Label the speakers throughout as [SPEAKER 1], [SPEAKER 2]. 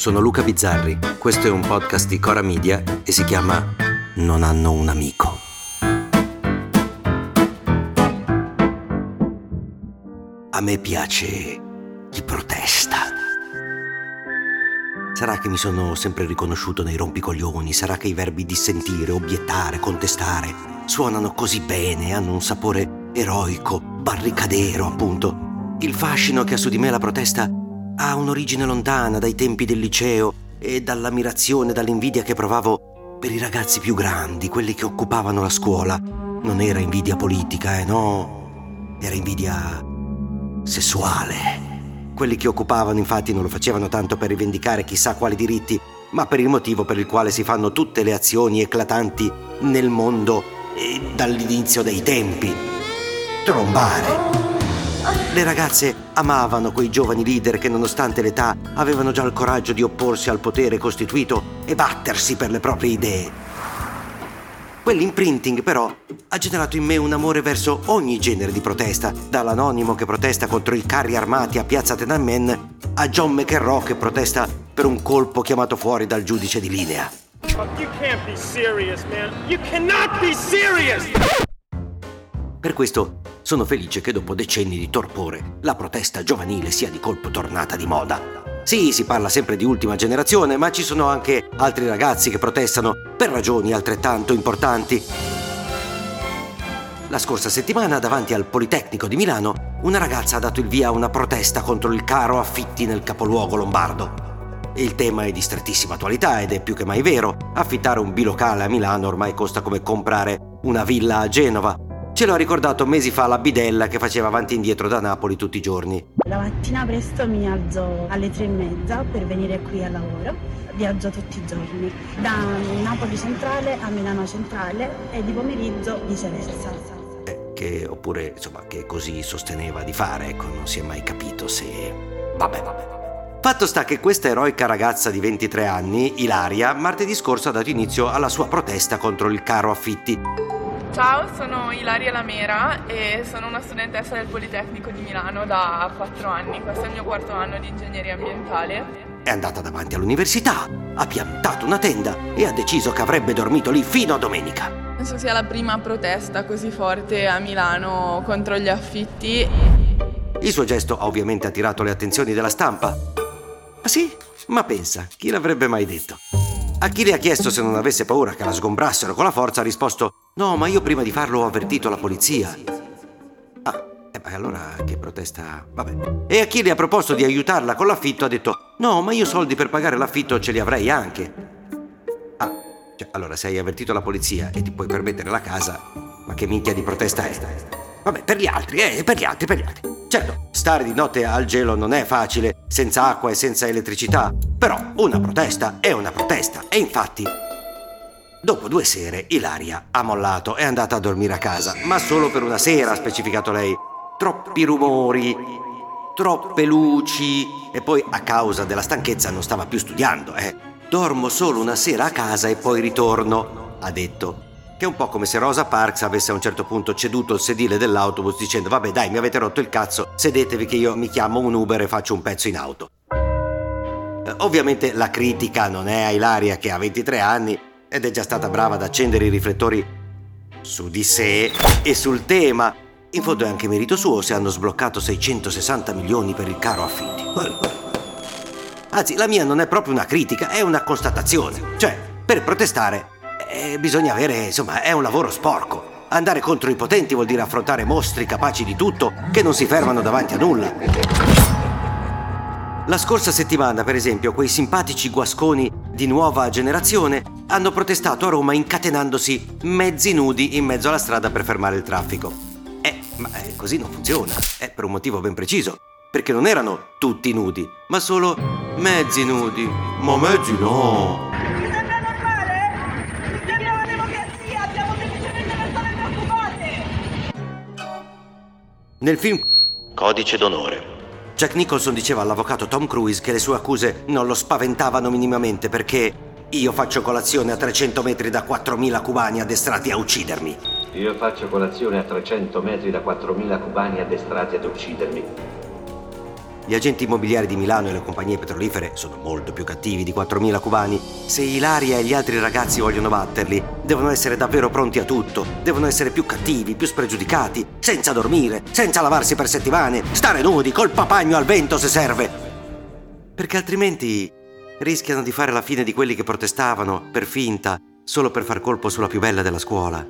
[SPEAKER 1] Sono Luca Bizzarri, questo è un podcast di Cora Media e si chiama Non hanno un amico. A me piace chi protesta. Sarà che mi sono sempre riconosciuto nei rompicoglioni, sarà che i verbi dissentire, obiettare, contestare suonano così bene, hanno un sapore eroico, barricadero, appunto. Il fascino che ha su di me la protesta ha un'origine lontana dai tempi del liceo e dall'ammirazione, dall'invidia che provavo per i ragazzi più grandi, quelli che occupavano la scuola. Non era invidia politica, eh no, era invidia sessuale. Quelli che occupavano infatti non lo facevano tanto per rivendicare chissà quali diritti, ma per il motivo per il quale si fanno tutte le azioni eclatanti nel mondo eh, dall'inizio dei tempi. Trombare. Le ragazze amavano quei giovani leader che nonostante l'età avevano già il coraggio di opporsi al potere costituito e battersi per le proprie idee. Quell'imprinting però ha generato in me un amore verso ogni genere di protesta, dall'anonimo che protesta contro i carri armati a Piazza Tiananmen a John McEnroe che protesta per un colpo chiamato fuori dal giudice di linea.
[SPEAKER 2] You can't be serious, man. You cannot be serious!
[SPEAKER 1] Per questo sono felice che dopo decenni di torpore la protesta giovanile sia di colpo tornata di moda. Sì, si parla sempre di ultima generazione, ma ci sono anche altri ragazzi che protestano per ragioni altrettanto importanti. La scorsa settimana, davanti al Politecnico di Milano, una ragazza ha dato il via a una protesta contro il caro affitti nel capoluogo lombardo. Il tema è di strettissima attualità ed è più che mai vero. Affittare un bilocale a Milano ormai costa come comprare una villa a Genova. Ce l'ho ricordato mesi fa la bidella che faceva avanti e indietro da Napoli tutti i giorni.
[SPEAKER 3] La mattina presto mi alzo alle tre e mezza per venire qui al lavoro. Viaggio tutti i giorni, da Napoli centrale a Milano centrale e di pomeriggio viceversa.
[SPEAKER 1] Eh, che, oppure, insomma, che così sosteneva di fare, ecco, non si è mai capito se... Vabbè, vabbè, vabbè. Fatto sta che questa eroica ragazza di 23 anni, Ilaria, martedì scorso ha dato inizio alla sua protesta contro il caro affitti.
[SPEAKER 4] Ciao, sono Ilaria Lamera e sono una studentessa del Politecnico di Milano da 4 anni. Questo è il mio quarto anno di ingegneria ambientale.
[SPEAKER 1] È andata davanti all'università, ha piantato una tenda e ha deciso che avrebbe dormito lì fino a domenica.
[SPEAKER 4] Penso sia la prima protesta così forte a Milano contro gli affitti.
[SPEAKER 1] Il suo gesto ha ovviamente attirato le attenzioni della stampa. Ah sì? Ma pensa, chi l'avrebbe mai detto? A chi le ha chiesto se non avesse paura che la sgombrassero con la forza ha risposto No, ma io prima di farlo ho avvertito la polizia. Ah, e beh, allora che protesta... Vabbè. E a chi le ha proposto di aiutarla con l'affitto ha detto No, ma io soldi per pagare l'affitto ce li avrei anche. Ah, cioè, allora se hai avvertito la polizia e ti puoi permettere la casa, ma che minchia di protesta è? Vabbè, per gli altri, eh, per gli altri, per gli altri. Certo, stare di notte al gelo non è facile, senza acqua e senza elettricità, però una protesta è una protesta e infatti Dopo due sere Ilaria ha mollato, è andata a dormire a casa, ma solo per una sera, ha specificato lei. Troppi rumori, troppe luci e poi a causa della stanchezza non stava più studiando, eh. Dormo solo una sera a casa e poi ritorno, ha detto. Che è un po' come se Rosa Parks avesse a un certo punto ceduto il sedile dell'autobus dicendo vabbè dai mi avete rotto il cazzo, sedetevi che io mi chiamo un Uber e faccio un pezzo in auto. Eh, Ovviamente la critica non è a Ilaria che ha 23 anni, ed è già stata brava ad accendere i riflettori su di sé e sul tema. In fondo è anche merito suo se hanno sbloccato 660 milioni per il caro affidi. Anzi, la mia non è proprio una critica, è una constatazione. Cioè, per protestare eh, bisogna avere, insomma, è un lavoro sporco. Andare contro i potenti vuol dire affrontare mostri capaci di tutto che non si fermano davanti a nulla. La scorsa settimana, per esempio, quei simpatici guasconi di nuova generazione hanno protestato a Roma incatenandosi mezzi nudi in mezzo alla strada per fermare il traffico. Eh, ma eh, così non funziona. È per un motivo ben preciso. Perché non erano tutti nudi, ma solo mezzi nudi. Ma mezzi no. Nel film Codice d'onore. Jack Nicholson diceva all'avvocato Tom Cruise che le sue accuse non lo spaventavano minimamente perché io faccio colazione a 300 metri da 4.000 cubani addestrati a uccidermi.
[SPEAKER 5] Io faccio colazione a 300 metri da 4.000 cubani addestrati ad uccidermi.
[SPEAKER 1] Gli agenti immobiliari di Milano e le compagnie petrolifere sono molto più cattivi di 4.000 cubani. Se Ilaria e gli altri ragazzi vogliono batterli, devono essere davvero pronti a tutto. Devono essere più cattivi, più spregiudicati, senza dormire, senza lavarsi per settimane, stare nudi, col papagno al vento se serve. Perché altrimenti rischiano di fare la fine di quelli che protestavano, per finta, solo per far colpo sulla più bella della scuola.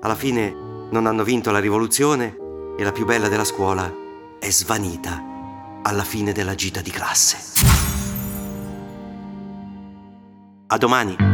[SPEAKER 1] Alla fine non hanno vinto la rivoluzione e la più bella della scuola è svanita alla fine della gita di classe. A domani.